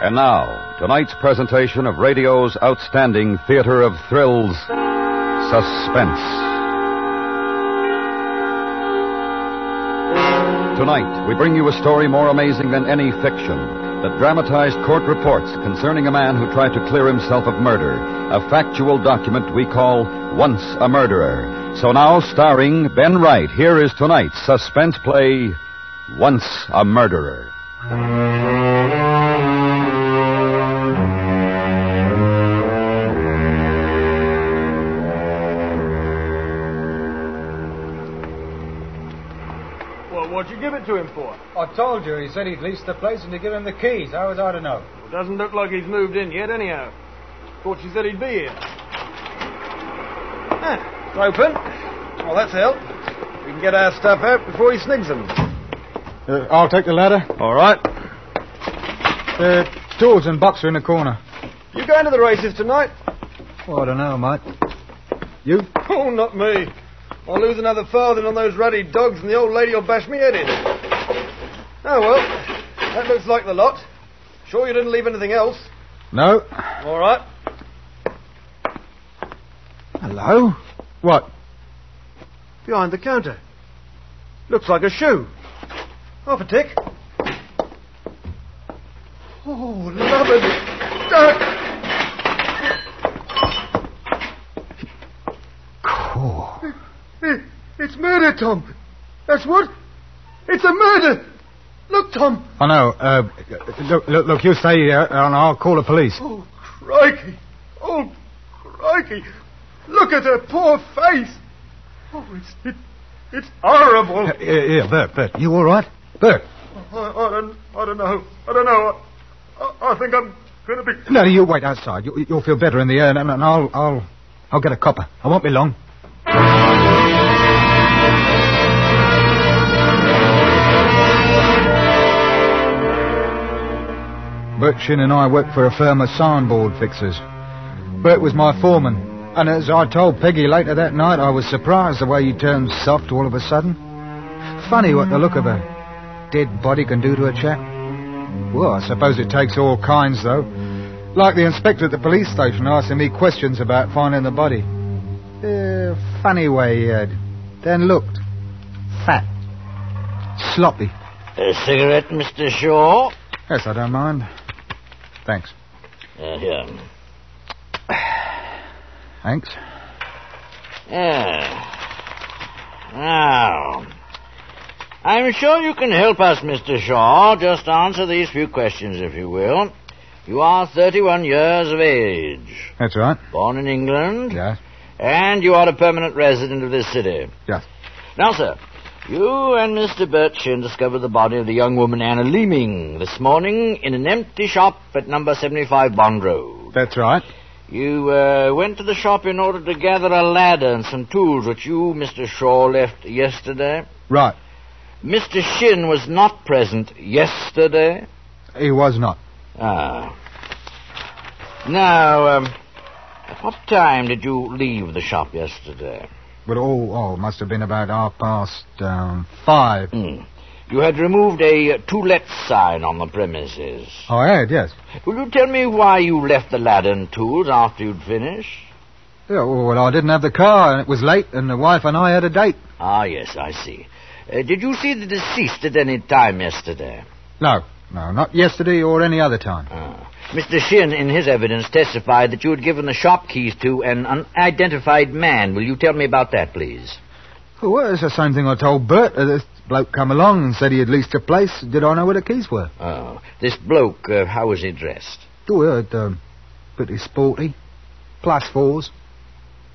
And now, tonight's presentation of radio's outstanding theater of thrills, Suspense. Tonight, we bring you a story more amazing than any fiction that dramatized court reports concerning a man who tried to clear himself of murder, a factual document we call Once a Murderer. So now, starring Ben Wright, here is tonight's suspense play, Once a Murderer. I told you, he said he'd lease the place and to give him the keys. How was I to know? It doesn't look like he's moved in yet, anyhow. Thought you said he'd be here. Ah, it's open. Well, that's help. We can get our stuff out before he snigs them. Uh, I'll take the ladder. All right. The tools and box are in the corner. You going to the races tonight? Oh, I don't know, mate. You? Oh, not me. I'll lose another farthing on those ruddy dogs, and the old lady will bash me head in. Oh, well. That looks like the lot. Sure you didn't leave anything else? No. All right. Hello? What? Behind the counter. Looks like a shoe. Half a tick. Oh, lovely. Cool. it- it's murder, Tom. That's what? It's a murder. Look, Tom. I know. Uh, look, look, look, you stay here and I'll call the police. Oh, crikey. Oh, crikey. Look at her poor face. Oh, it's, it, it's horrible. Uh, Here, here, Bert, Bert. You all right? Bert. I, I, don't, I don't know. I don't know. I, I, I think I'm going to be... No, you wait outside. You, you'll feel better in the air, and, and I'll, I'll, I'll get a copper. I won't be long. Bert Shin and I worked for a firm of signboard fixers. Bert was my foreman, and as I told Peggy later that night, I was surprised the way he turned soft all of a sudden. Funny what the look of a dead body can do to a chap. Well, I suppose it takes all kinds, though. Like the inspector at the police station asking me questions about finding the body. Uh, funny way he had. Then looked. Fat. Sloppy. A cigarette, Mr. Shaw? Yes, I don't mind. Thanks. Uh, here. Thanks. Yeah. Now, I'm sure you can help us, Mr. Shaw. Just answer these few questions, if you will. You are 31 years of age, That's right. born in England, Yes. and you are a permanent resident of this city. Yes. Now, sir, you and Mr. Birchin discovered the body of the young woman Anna Leeming this morning in an empty shop at number 75 Bond Road. That's right. You uh, went to the shop in order to gather a ladder and some tools which you, Mr. Shaw, left yesterday. Right. Mr. Shin was not present yesterday. He was not. Ah. Now, um, at what time did you leave the shop yesterday? But oh, oh, must have been about half past um, five. Hmm. You had removed a uh, to let sign on the premises. Oh, I had, yes. Will you tell me why you left the ladder and tools after you'd finished? Yeah, well, I didn't have the car, and it was late, and the wife and I had a date. Ah, yes, I see. Uh, did you see the deceased at any time yesterday? No, no, not yesterday or any other time. Ah. Mr. Shin, in his evidence, testified that you had given the shop keys to an unidentified man. Will you tell me about that, please? Oh, well, it's the same thing I told Bert. Uh, this bloke come along and said he had leased a place. Did I know where the keys were? Oh, this bloke, uh, how was he dressed? Oh, yeah, it, um, pretty sporty. Plus fours.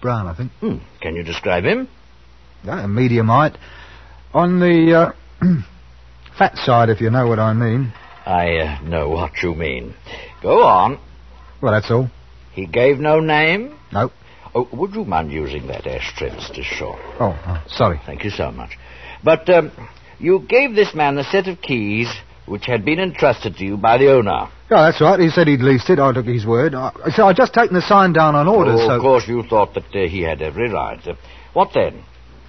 Brown, I think. Hmm. Can you describe him? Yeah, medium height. On the uh, fat side, if you know what I mean. I uh, know what you mean. Go on. Well, that's all. He gave no name? No. Oh, would you mind using that ashtray, Mr. Shaw? Oh, uh, sorry. Thank you so much. But um, you gave this man a set of keys which had been entrusted to you by the owner. Yeah, that's right. He said he'd leased it. I took his word. I, so I'd just taken the sign down on orders. oh, so of course you thought that uh, he had every right. Uh, what then?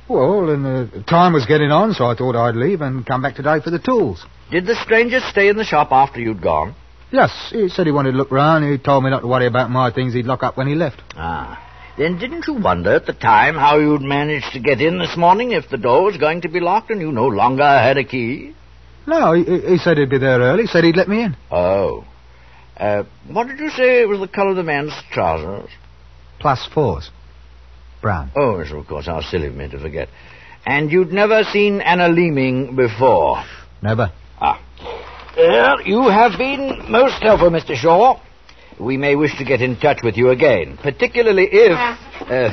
Well, and the time was getting on, so I thought I'd leave and come back today for the tools. Did the stranger stay in the shop after you'd gone? Yes, he said he wanted to look round. He told me not to worry about my things he'd lock up when he left. Ah. Then didn't you wonder at the time how you'd managed to get in this morning if the door was going to be locked and you no longer had a key? No, he, he said he'd be there early. He said he'd let me in. Oh. Uh, what did you say was the colour of the man's trousers? Plus fours. Brown. Oh, yes, of course. How silly of me to forget. And you'd never seen Anna Leeming before? Never. Ah. Well, you have been most helpful, Mr. Shaw. We may wish to get in touch with you again, particularly if, uh,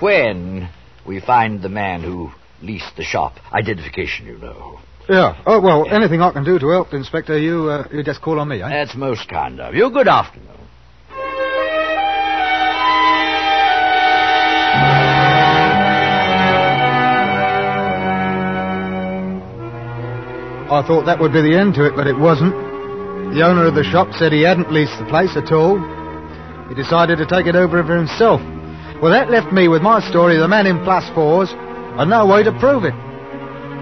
when we find the man who leased the shop. Identification, you know. Yeah. Oh, well, anything I can do to help, Inspector, you, uh, you just call on me, eh? That's most kind of you. Good afternoon. I thought that would be the end to it, but it wasn't. The owner of the shop said he hadn't leased the place at all. He decided to take it over for himself. Well, that left me with my story of the man in plus fours and no way to prove it.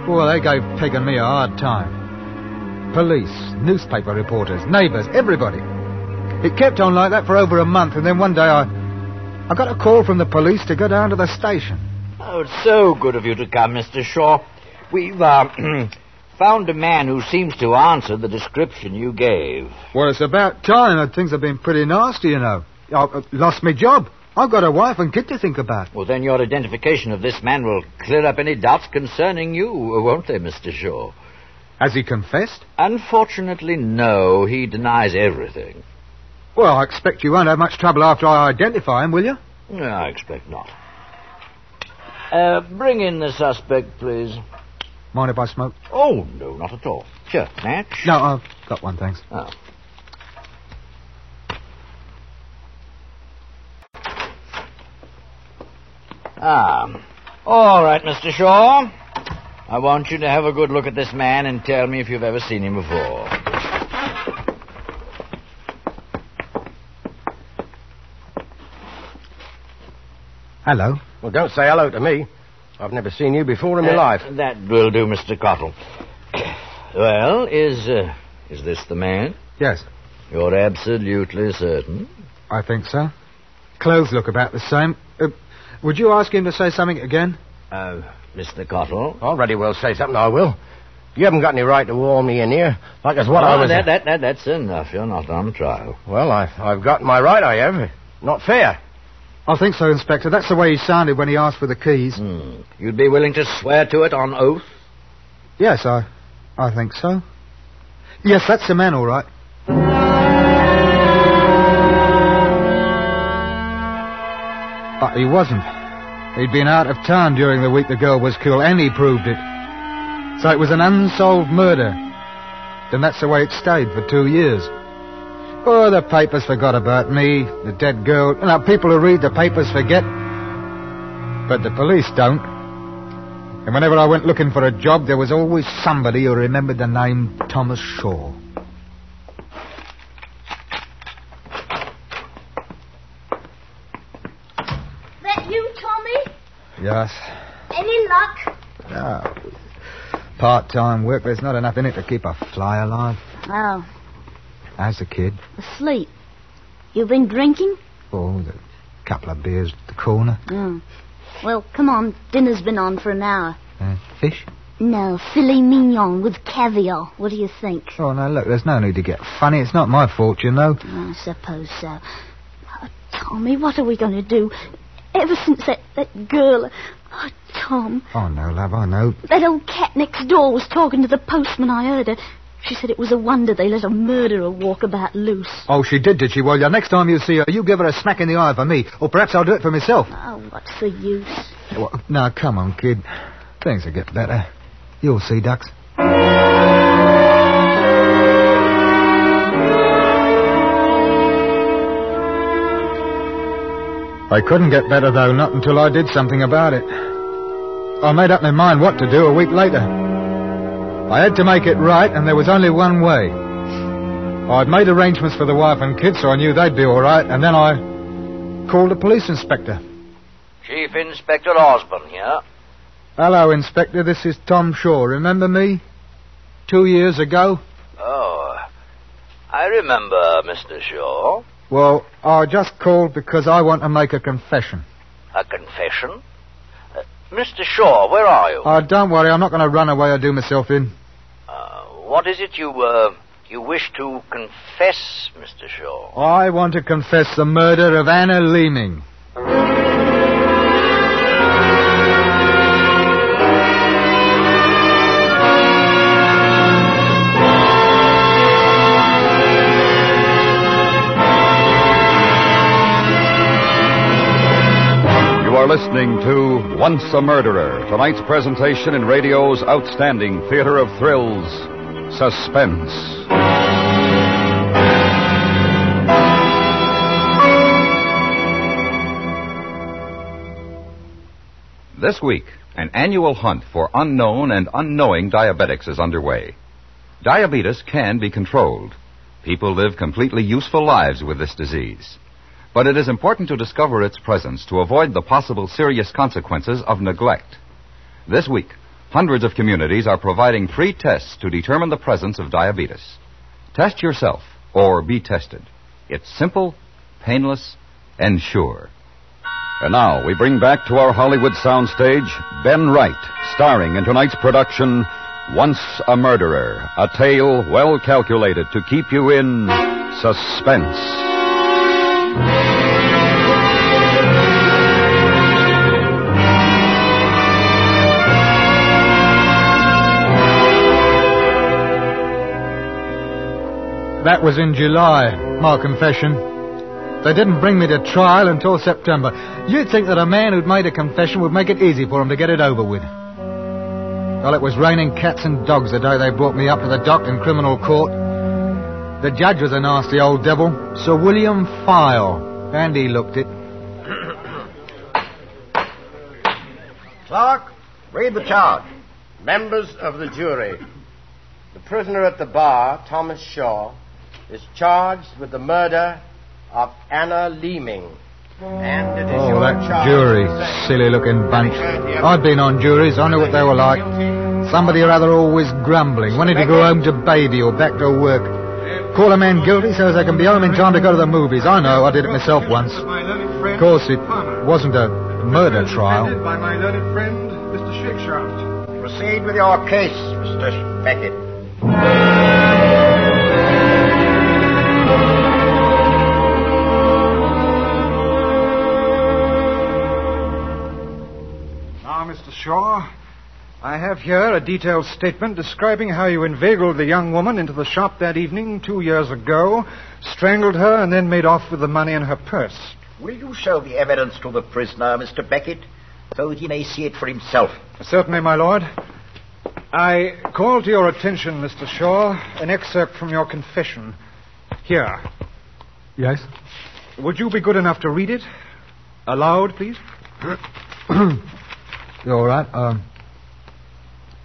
Well, they gave Peg and me a hard time. Police, newspaper reporters, neighbours, everybody. It kept on like that for over a month, and then one day I, I got a call from the police to go down to the station. Oh, it's so good of you to come, Mr. Shaw. We've uh, found a man who seems to answer the description you gave. Well, it's about time. that Things have been pretty nasty, you know. I uh, lost my job. I've got a wife and kid to think about. Well, then your identification of this man will clear up any doubts concerning you, won't they, Mr. Shaw? Has he confessed? Unfortunately, no. He denies everything. Well, I expect you won't have much trouble after I identify him, will you? No, I expect not. Uh, bring in the suspect, please. Mind if I smoke? Oh, no, not at all. Sure, match? No, I've got one, thanks. Oh. Ah. All right, Mr. Shaw. I want you to have a good look at this man and tell me if you've ever seen him before. Hello. Well, don't say hello to me. I've never seen you before in my Uh, life. That will do, Mr. Cottle. well, is uh, is this the man? Yes, You're absolutely certain? I think so. Clothes look about the same. Uh, would you ask him to say something again? Uh, Mr. Cottle? Already will ready well say something, I will. You haven't got any right to warn me in here, like as what I Oh, was... that, that, that, that's enough. You're not on trial. Well, I, I've got my right, I have. Not fair. I think so, Inspector. That's the way he sounded when he asked for the keys. Hmm. You'd be willing to swear to it on oath? Yes, I, I think so. Yes, that's the man, all right. But he wasn't. He'd been out of town during the week the girl was killed, and he proved it. So it was an unsolved murder. Then that's the way it stayed for two years. Oh, the papers forgot about me, the dead girl. Now, people who read the papers forget. But the police don't. And whenever I went looking for a job, there was always somebody who remembered the name Thomas Shaw. That you, Tommy? Yes. Any luck? No. Part-time work, there's not enough in it to keep a fly alive. Oh, How's the kid? asleep. You've been drinking? Oh, the couple of beers at the corner. Oh. Well, come on. Dinner's been on for an hour. Uh, fish? No, filet mignon with caviar. What do you think? Oh, no, look, there's no need to get funny. It's not my fault, you know. I suppose so. Oh, Tommy, what are we going to do? Ever since that, that girl... Oh, Tom, Oh, no, love, I know. that old cat next door was talking to the postman. I heard her. She said it was a wonder they let a murderer walk about loose. Oh, she did, did she? Well, yeah, next time you see her, you give her a smack in the eye for me. Or perhaps I'll do it for myself. Oh, what's the use? Well, now, come on, kid. Things will get better. You'll see, Ducks. I couldn't get better, though, not until I did something about it. I made up my mind what to do a week later. I had to make it right, and there was only one way. I'd made arrangements for the wife and kids, so I knew they'd be all right, and then I called the police inspector. Chief Inspector Osborne here. Hello, Inspector. This is Tom Shaw. Remember me? Two years ago? Oh, I I remember, Mr. Shaw. Well, I just called because I want to make a confession. A confession? Mr. Shaw, where are you? Oh, don't worry, I'm not going to run away or do myself in. Uh, what is it you, uh, you wish to confess, Mr. Shaw? I want to confess the murder of Anna Leeming. You are listening to Once a Murderer, tonight's presentation in radio's outstanding theater of thrills, Suspense. This week, an annual hunt for unknown and unknowing diabetics is underway. Diabetes can be controlled. People live completely useful lives with this disease. But it is important to discover its presence to avoid the possible serious consequences of neglect. This week, hundreds of communities are providing free tests to determine the presence of diabetes. Test yourself or be tested. It's simple, painless, and sure. And now we bring back to our Hollywood soundstage Ben Wright, starring in tonight's production, Once a Murderer, a tale well calculated to keep you in suspense. That was in July, my confession. They didn't bring me to trial until September. You'd think that a man who'd made a confession would make it easy for him to get it over with. Well, it was raining cats and dogs the day they brought me up to the dock in criminal court. The judge was a nasty old devil, Sir William File, and he looked it. Clark, read the charge. Members of the jury. The prisoner at the bar, Thomas Shaw, is charged with the murder of Anna Leeming. And it is Oh, your that charge jury, silly looking bunch. I'd been on juries, I knew what they were like. Somebody or other always grumbling, wanting to go home to baby or back to work. Call a man guilty so as I can be home in time to go to the movies. I know, I did it myself once. Of course, it wasn't a murder trial. By my learned friend, Mr. Shakeshaft. Proceed with your case, Mr. Beckett. Here a detailed statement describing how you inveigled the young woman into the shop that evening two years ago, strangled her, and then made off with the money in her purse. Will you show the evidence to the prisoner, Mr. Beckett, so that he may see it for himself? Certainly, my lord. I call to your attention, Mr. Shaw, an excerpt from your confession. Here. Yes? Would you be good enough to read it? Aloud, please. You're all right? Um,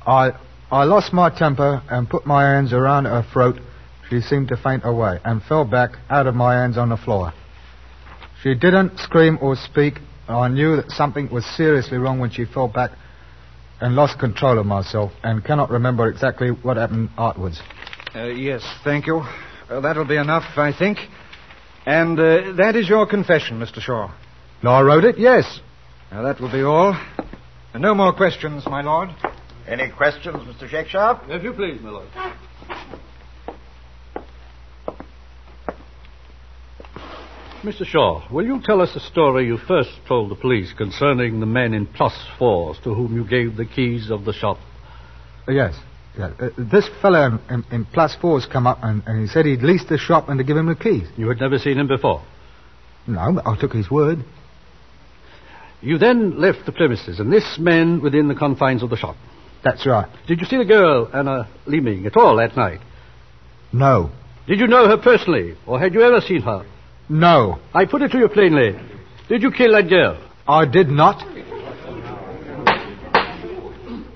I I lost my temper and put my hands around her throat. She seemed to faint away and fell back out of my hands on the floor. She didn't scream or speak. I knew that something was seriously wrong when she fell back and lost control of myself and cannot remember exactly what happened afterwards. Uh, yes, thank you. Uh, that'll be enough, I think. And uh, that is your confession, Mr. Shaw. I wrote it, yes. Now, that will be all. And no more questions, my lord. Any questions, Mr. Shakeshaft? If you please, my lord. Mr. Shaw, will you tell us the story you first told the police concerning the men in plus fours to whom you gave the keys of the shop? Uh, yes. Yeah. Uh, this fellow in, in, in plus fours come up and, and he said he'd leased the shop and to give him the keys. You had never seen him before. No, but I took his word. You then left the premises, and this man within the confines of the shop. That's right. Did you see the girl, Anna Leeming, at all that night? No. Did you know her personally, or had you ever seen her? No. I put it to you plainly. Did you kill that girl? I did not.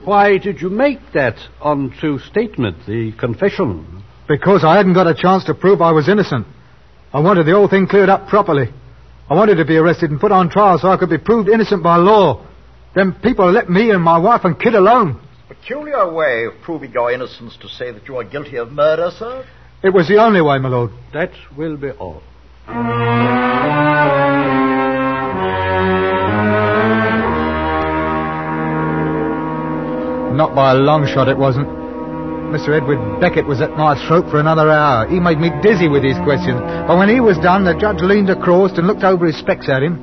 Why did you make that untrue statement, the confession? Because I hadn't got a chance to prove I was innocent. I wanted the whole thing cleared up properly. I wanted to be arrested and put on trial so I could be proved innocent by law. Then people let me and my wife and kid alone. Peculiar way of proving your innocence to say that you are guilty of murder, sir. It was the only way, my lord. That will be all. Not by a long shot, it wasn't. Mr. Edward Beckett was at my throat for another hour. He made me dizzy with his questions. But when he was done, the judge leaned across and looked over his specs at him.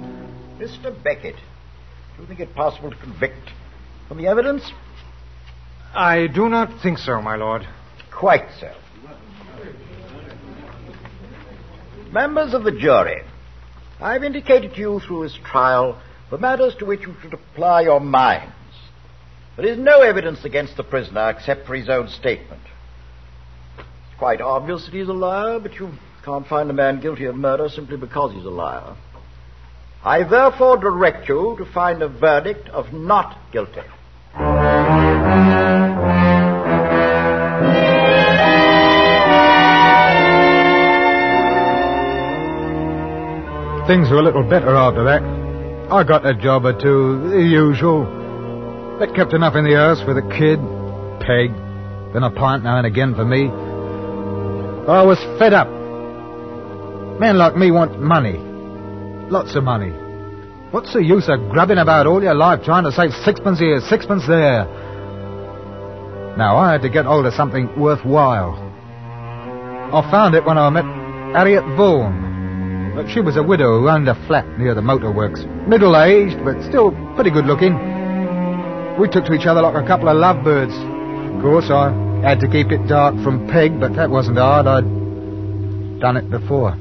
Mr. Beckett, do you think it possible to convict from the evidence? I do not think so, my lord. Quite so. Members of the jury, I've indicated to you through this trial the matters to which you should apply your minds. There is no evidence against the prisoner except for his own statement. It's quite obvious that he's a liar, but you can't find a man guilty of murder simply because he's a liar. I therefore direct you to find a verdict of not guilty. Things were a little better after that. I got a job or two, the usual. That kept enough in the house for the kid, Peg, then a pint now and again for me. I was fed up. Men like me want money. Lots of money. What's the use of grubbing about all your life trying to save sixpence here, sixpence there? Now, I had to get hold of something worthwhile. I found it when I met Harriet Vaughan. But she was a widow who owned a flat near the motor works. Middle aged, but still pretty good looking. We took to each other like a couple of lovebirds. Of course, I had to keep it dark from Peg, but that wasn't hard. I'd done it before.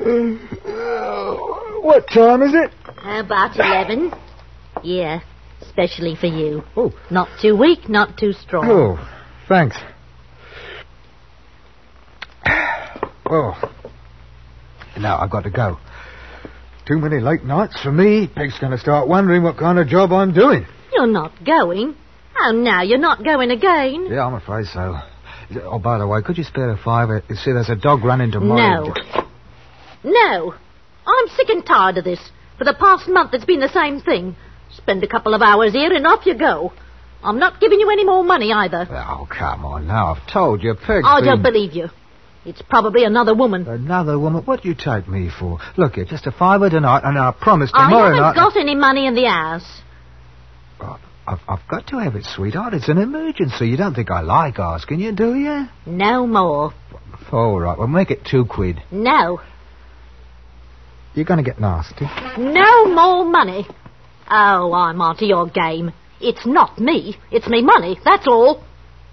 Uh, what time is it? About 11? Yeah, especially for you. Oh. Not too weak, not too strong. Oh, thanks. Oh. Now I've got to go. Too many late nights for me. Peg's going to start wondering what kind of job I'm doing. You're not going. Oh, now you're not going again. Yeah, I'm afraid so. Oh, by the way, could you spare a fiver? You see, there's a dog running to my... No. No. I'm sick and tired of this. For the past month, it's been the same thing. Spend a couple of hours here and off you go. I'm not giving you any more money either. Oh, come on now. I've told you, Peg's I been- don't believe you. It's probably another woman. Another woman? What do you take me for? Look here, just a fiver tonight, and I promise I tomorrow haven't night... got any money in the house. Oh, I've, I've got to have it, sweetheart. It's an emergency. You don't think I like asking you, do you? No more. All right, we'll make it two quid. No. You're going to get nasty. No more money. Oh, I'm onto your game. It's not me. It's me money, that's all.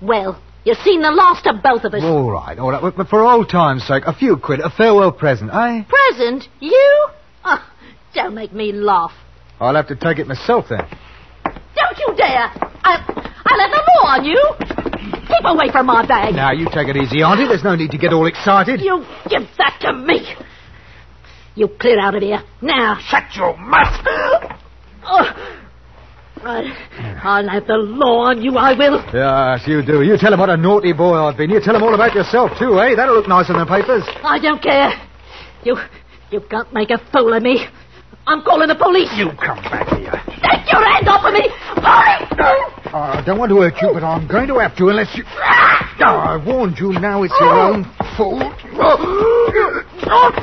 Well, you've seen the last of both of us. All right, all right. But- for old time's sake, a few quid, a farewell present, eh? Present? You? Oh, don't make me laugh. I'll have to take it myself then. Don't you dare! I'll, I'll have the law on you! Keep away from my bag! Now, you take it easy, Auntie. There's no need to get all excited. You give that to me! You clear out of here. Now. Shut your mouth! Oh, I, I'll have the law on you, I will. Yes, you do. You tell him what a naughty boy I've been. You tell him all about yourself, too, eh? That'll look nice in the papers. I don't care. You, you can't make a fool of me. I'm calling the police. You come back here. Take your hand off of me! Police! Oh, I don't want to hurt you, but I'm going to have to unless you... Oh, I warned you. Now it's your own fault. Ah!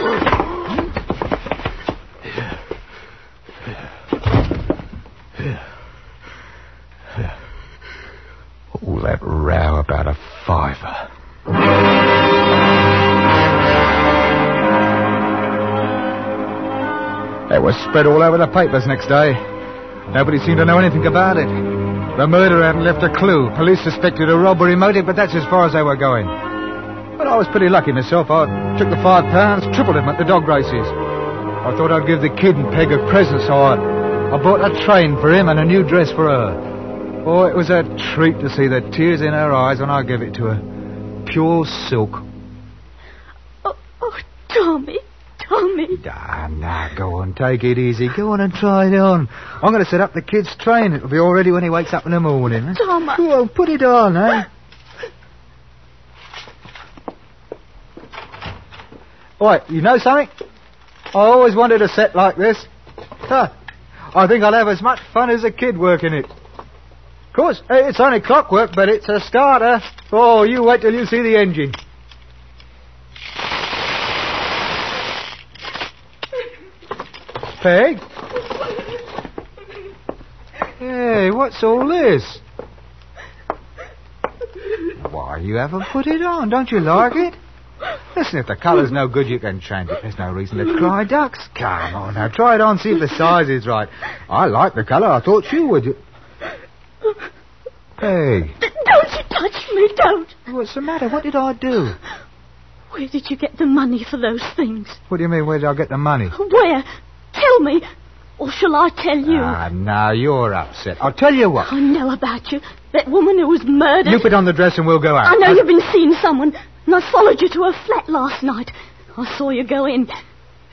Ah! All that row about a fiver. It was spread all over the papers next day. Nobody seemed to know anything about it. The murderer hadn't left a clue. Police suspected a robbery motive, but that's as far as they were going. But I was pretty lucky myself. I took the five pounds, tripled him at the dog races. I thought I'd give the kid and Peg a present, so I, I bought a train for him and a new dress for her. Oh, it was a treat to see the tears in her eyes when I gave it to her. Pure silk. Oh, oh Tommy, Tommy. Ah, nah, go on, take it easy. Go on and try it on. I'm going to set up the kid's train. It'll be all ready when he wakes up in the morning. eh? Tom, I- Go on, put it on, eh? Right, you know something? I always wanted a set like this. Huh. I think I'll have as much fun as a kid working it. Of course, uh, it's only clockwork, but it's a starter. Oh, you wait till you see the engine. Peg? Hey, what's all this? Why, you haven't put it on. Don't you like it? Listen, if the colour's no good, you can change it. There's no reason to cry ducks. Come on now, try it on, see if the size is right. I like the colour. I thought you would. Hey, Don't you touch me, don't. what's the matter? What did I do? Where did you get the money for those things? What do you mean, where did I get the money? Where? Tell me. Or shall I tell you? Ah, now you're upset. I'll tell you what. I know about you. That woman who was murdered. You put on the dress and we'll go out. I know you've been seeing someone, and I followed you to her flat last night. I saw you go in.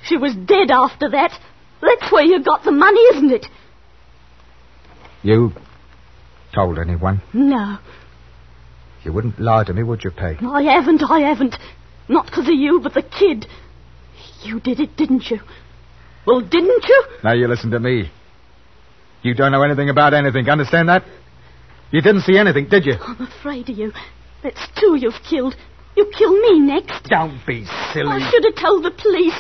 She was dead after that. That's where you got the money, isn't it? You told anyone? No, You wouldn't lie to me, would you, Peg? I haven't, I haven't. Not because of you, but the kid. You did it, didn't you? Well, didn't you? Now you listen to me. You don't know anything about anything, understand that? You didn't see anything, did you? I'm afraid of you. That's two you've killed. You kill me next. Don't be silly. I should have told the police.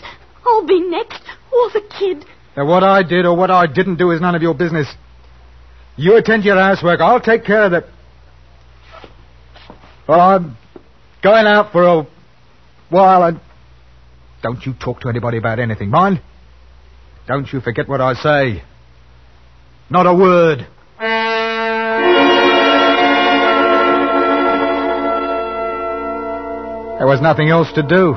I'll be next, or the kid. Now, what I did or what I didn't do is none of your business. You attend to your housework. I'll take care of it. Well, I'm going out for a while and. Don't you talk to anybody about anything, mind? Don't you forget what I say. Not a word. There was nothing else to do.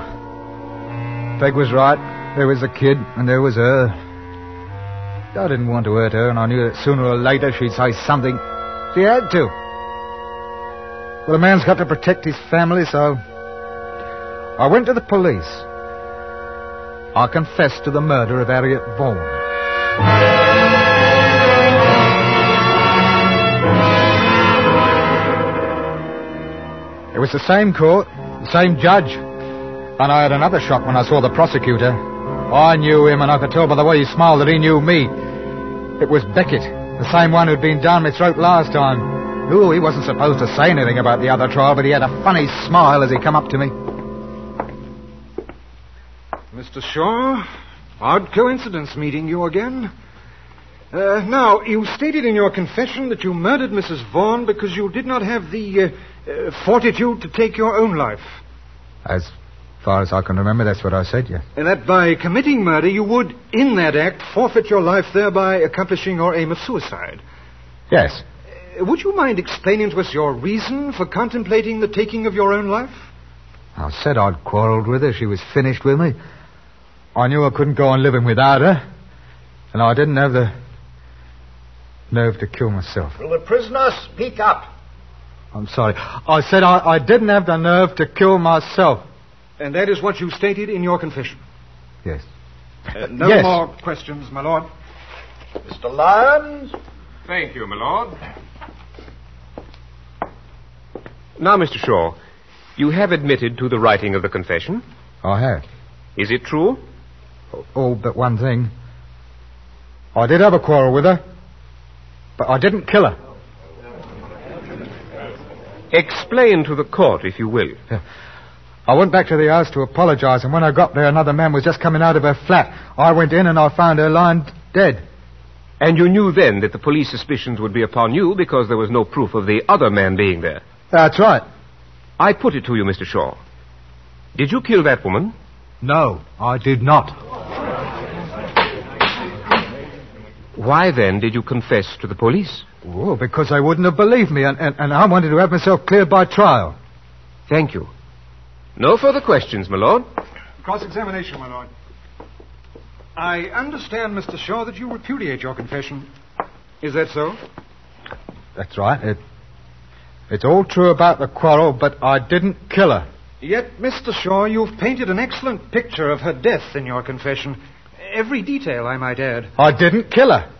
Peg was right. There was the kid, and there was her. I didn't want to hurt her, and I knew that sooner or later she'd say something. She had to. Well, a man's got to protect his family, so. I went to the police. I confessed to the murder of Harriet Vaughan. It was the same court, same judge. And I had another shock when I saw the prosecutor. I knew him, and I could tell by the way he smiled that he knew me. It was Beckett, the same one who'd been down my throat last time. Ooh, he wasn't supposed to say anything about the other trial, but he had a funny smile as he come up to me. Mr. Shaw, odd coincidence meeting you again. Uh, now, you stated in your confession that you murdered Mrs. Vaughan because you did not have the uh, uh, fortitude to take your own life. As far as I can remember, that's what I said, yes. And that by committing murder, you would, in that act, forfeit your life, thereby accomplishing your aim of suicide. Yes. Uh, would you mind explaining to us your reason for contemplating the taking of your own life? I said I'd quarreled with her. She was finished with me. I knew I couldn't go on living without her. And I didn't have the nerve to kill myself. Will the prisoner speak up? I'm sorry. I said I, I didn't have the nerve to kill myself. And that is what you stated in your confession. Yes. Uh, no Yes. more questions, my lord. Mr. Lyons? Thank you, my lord. Now, Mr. Shaw, you have admitted to the writing of the confession. I have. Is it true? All but one thing. I did have a quarrel with her, but I didn't kill her. Explain to the court, if you will. I went back to the house to apologize, and when I got there, another man was just coming out of her flat. I went in and I found her lying dead. And you knew then that the police suspicions would be upon you because there was no proof of the other man being there. That's right. I put it to you, Mr. Shaw. Did you kill that woman? No, I did not. Why then did you confess to the police? Oh, because they wouldn't have believed me, and, and, and I wanted to have myself cleared by trial. Thank you. No further questions, my lord. Cross examination, my lord. I understand, Mr. Shaw, that you repudiate your confession. Is that so? That's right. It, it's all true about the quarrel, but I didn't kill her. Yet, Mr. Shaw, you've painted an excellent picture of her death in your confession. Every detail, I might add. I didn't kill her.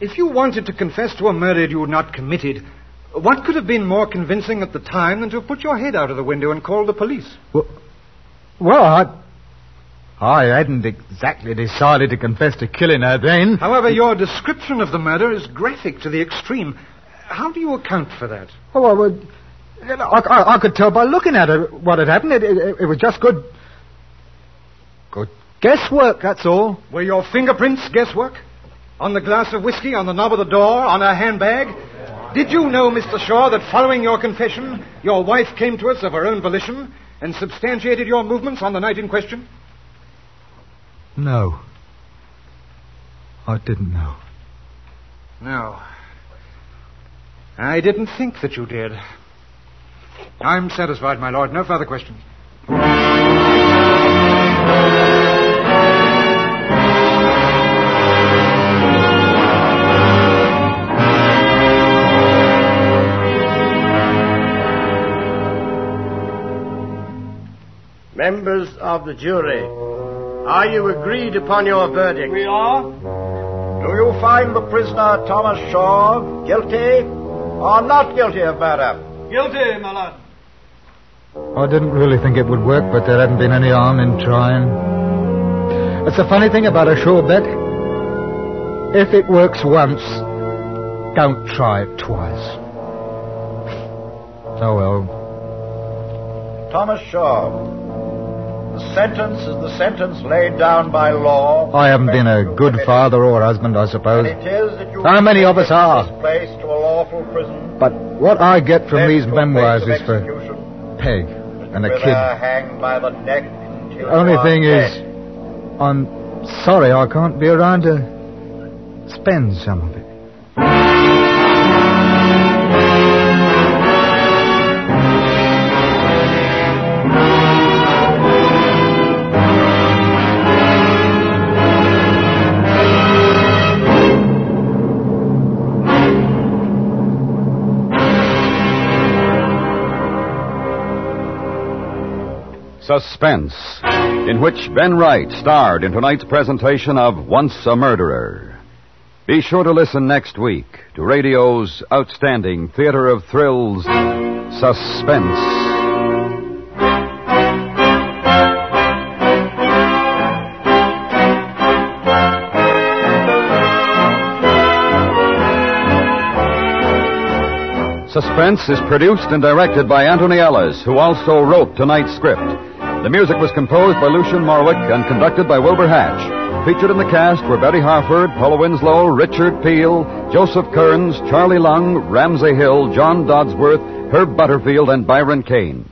If you wanted to confess to a murder you had not committed, what could have been more convincing at the time than to have put your head out of the window and called the police? Well, well I, I hadn't exactly decided to confess to killing her then. However, your description of the murder is graphic to the extreme. How do you account for that? Oh, I would. I, I, I could tell by looking at her what had happened. It, it, it was just good. Good guesswork, that's all. Were your fingerprints guesswork? On the glass of whiskey, on the knob of the door, on her handbag? Did you know, Mr. Shaw, that following your confession, your wife came to us of her own volition and substantiated your movements on the night in question? No. I didn't know. No. I didn't think that you did. I'm satisfied, my lord. No further questions. Of the jury, are you agreed upon your verdict? We are. Do you find the prisoner Thomas Shaw guilty or not guilty of murder? Guilty, my lord. I didn't really think it would work, but there hadn't been any harm in trying. That's the funny thing about a sure bet. If it works once, don't try it twice. Oh well. Thomas Shaw, the sentence is the sentence laid down by law. I haven't been a good father or husband, I suppose. It is that you How many of us are? Place to a lawful prison. But what I get from these memoirs is for Peg and a kid. her by the neck until The only thing dead. is, I'm sorry I can't be around to spend some of it. Suspense, in which Ben Wright starred in tonight's presentation of Once a Murderer. Be sure to listen next week to radio's outstanding theater of thrills, Suspense. Suspense is produced and directed by Antony Ellis, who also wrote tonight's script. The music was composed by Lucien Moraweck and conducted by Wilbur Hatch. Featured in the cast were Betty Harford, Paula Winslow, Richard Peel, Joseph Kearns, Charlie Lung, Ramsay Hill, John Dodsworth, Herb Butterfield, and Byron Kane.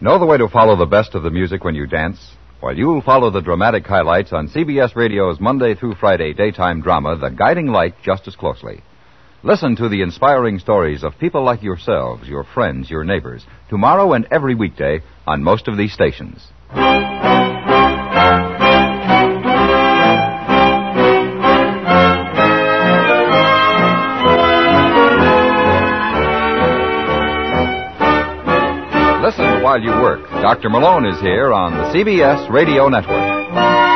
Know the way to follow the best of the music when you dance? Well, you'll follow the dramatic highlights on CBS Radio's Monday through Friday daytime drama, The Guiding Light, just as closely. Listen to the inspiring stories of people like yourselves, your friends, your neighbors, tomorrow and every weekday on most of these stations. Listen while you work. Dr. Malone is here on the CBS Radio Network.